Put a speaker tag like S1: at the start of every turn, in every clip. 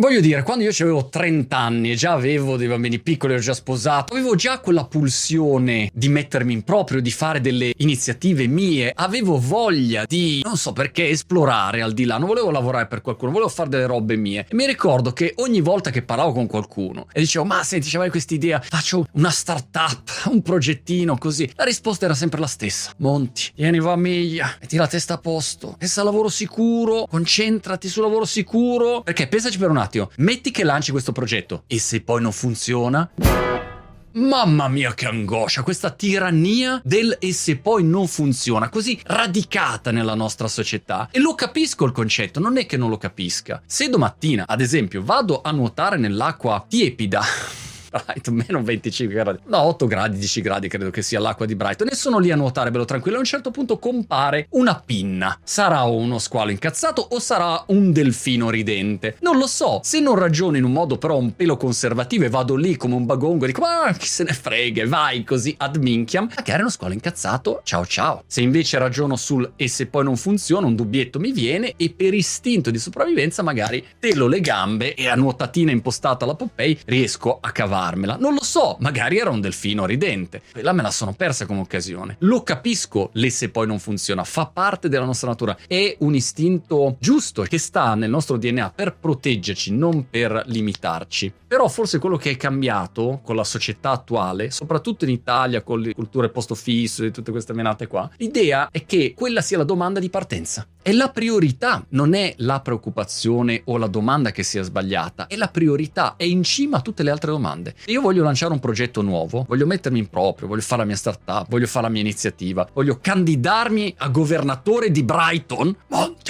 S1: Voglio dire, quando io avevo 30 anni e già avevo dei bambini piccoli, ero già sposato, avevo già quella pulsione di mettermi in proprio, di fare delle iniziative mie, avevo voglia di, non so perché, esplorare al di là, non volevo lavorare per qualcuno, volevo fare delle robe mie. E mi ricordo che ogni volta che parlavo con qualcuno e dicevo, ma senti, c'è questa idea, faccio una startup, un progettino così, la risposta era sempre la stessa. Monti, tieni famiglia, metti la testa a posto, pensa al lavoro sicuro, concentrati sul lavoro sicuro, perché pensaci per un attimo, metti che lanci questo progetto e se poi non funziona... Mamma mia che angoscia, questa tirannia del e se poi non funziona, così radicata nella nostra società. E lo capisco il concetto, non è che non lo capisca. Se domattina, ad esempio, vado a nuotare nell'acqua tiepida, Brighton, meno 25 gradi. No, 8 gradi, 10 gradi credo che sia l'acqua di Brighton. E sono lì a nuotare bello tranquillo. A un certo punto compare una pinna. Sarà uno squalo incazzato o sarà un delfino ridente? Non lo so. Se non ragiono in un modo però un pelo conservativo e vado lì come un bagongo e dico, ma chi se ne frega, vai così ad minchiam, magari uno squalo incazzato, ciao ciao. Se invece ragiono sul e se poi non funziona, un dubbietto mi viene e per istinto di sopravvivenza magari telo le gambe e a nuotatina impostata alla Poppei riesco a cavare cavarmela. Non lo so, magari era un delfino ridente. Quella me la sono persa come occasione. Lo capisco, le se poi non funziona, fa parte della nostra natura. È un istinto giusto che sta nel nostro DNA per proteggerci, non per limitarci. Però forse quello che è cambiato con la società attuale, soprattutto in Italia con le culture posto fisso e tutte queste menate qua, l'idea è che quella sia la domanda di partenza. È la priorità, non è la preoccupazione o la domanda che sia sbagliata, è la priorità, è in cima a tutte le altre domande. Se io voglio lanciare un progetto nuovo, voglio mettermi in proprio, voglio fare la mia startup, voglio fare la mia iniziativa, voglio candidarmi a governatore di Brighton,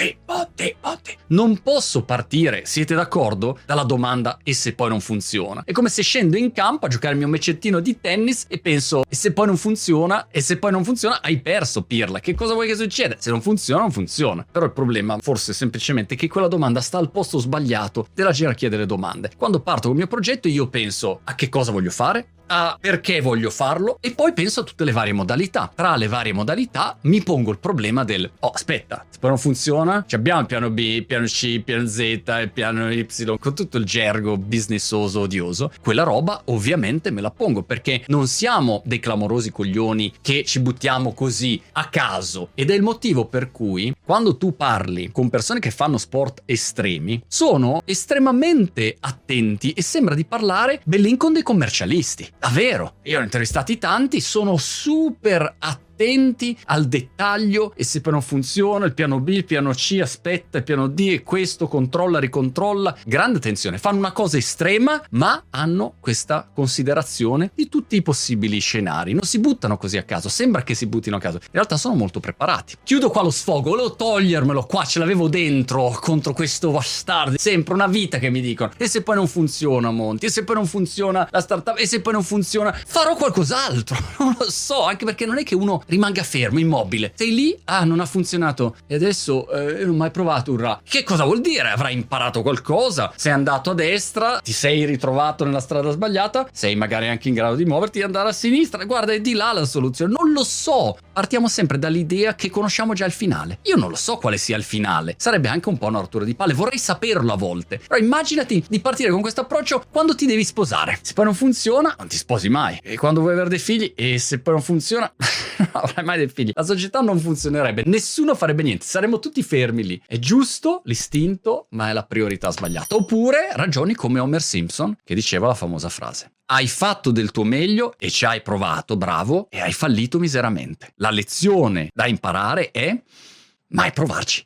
S1: Monti, Monti, Monti. Non posso partire, siete d'accordo, dalla domanda e se poi non funziona. È come se scendo in campo a giocare il mio mecettino di tennis e penso e se poi non funziona, e se poi non funziona, hai perso Pirla. Che cosa vuoi che succeda? Se non funziona, non funziona. Però il problema forse è semplicemente che quella domanda sta al posto sbagliato della gerarchia delle domande. Quando parto con il mio progetto io penso a che cosa voglio fare, a perché voglio farlo e poi penso a tutte le varie modalità. Tra le varie modalità mi pongo il problema del oh aspetta, se poi non funziona, abbiamo il piano B, il piano C, il piano Z il piano Y con tutto il gergo businessoso odioso. Quella roba ovviamente me la pongo perché non siamo dei clamorosi coglioni che ci buttiamo così a caso ed è il motivo per cui quando tu parli con persone che fanno sport estremi sono estremamente attenti e sembra di parlare bellin con dei commercialisti. Davvero, io ho intervistati tanti, sono super attenti attenti al dettaglio e se poi non funziona il piano B, il piano C, aspetta il piano D e questo controlla, ricontrolla. Grande attenzione, fanno una cosa estrema ma hanno questa considerazione di tutti i possibili scenari. Non si buttano così a caso, sembra che si buttino a caso. In realtà sono molto preparati. Chiudo qua lo sfogo, volevo togliermelo qua, ce l'avevo dentro contro questo bastardo. Sempre una vita che mi dicono e se poi non funziona Monti, e se poi non funziona la startup, e se poi non funziona farò qualcos'altro. Non lo so, anche perché non è che uno rimanga fermo, immobile. Sei lì, ah, non ha funzionato e adesso eh, non ho mai provato un ra. Che cosa vuol dire? Avrai imparato qualcosa? Sei andato a destra, ti sei ritrovato nella strada sbagliata, sei magari anche in grado di muoverti e andare a sinistra. Guarda, è di là la soluzione. Non lo so. Partiamo sempre dall'idea che conosciamo già il finale. Io non lo so quale sia il finale. Sarebbe anche un po' una rottura di palle. Vorrei saperlo a volte. Però immaginati di partire con questo approccio quando ti devi sposare. Se poi non funziona, non ti sposi mai. E quando vuoi avere dei figli, e se poi non funziona, avrai mai dei figli. La società non funzionerebbe, nessuno farebbe niente, saremmo tutti fermi lì. È giusto l'istinto, ma è la priorità sbagliata. Oppure ragioni come Homer Simpson, che diceva la famosa frase. Hai fatto del tuo meglio e ci hai provato, bravo, e hai fallito miseramente. La lezione da imparare è mai provarci.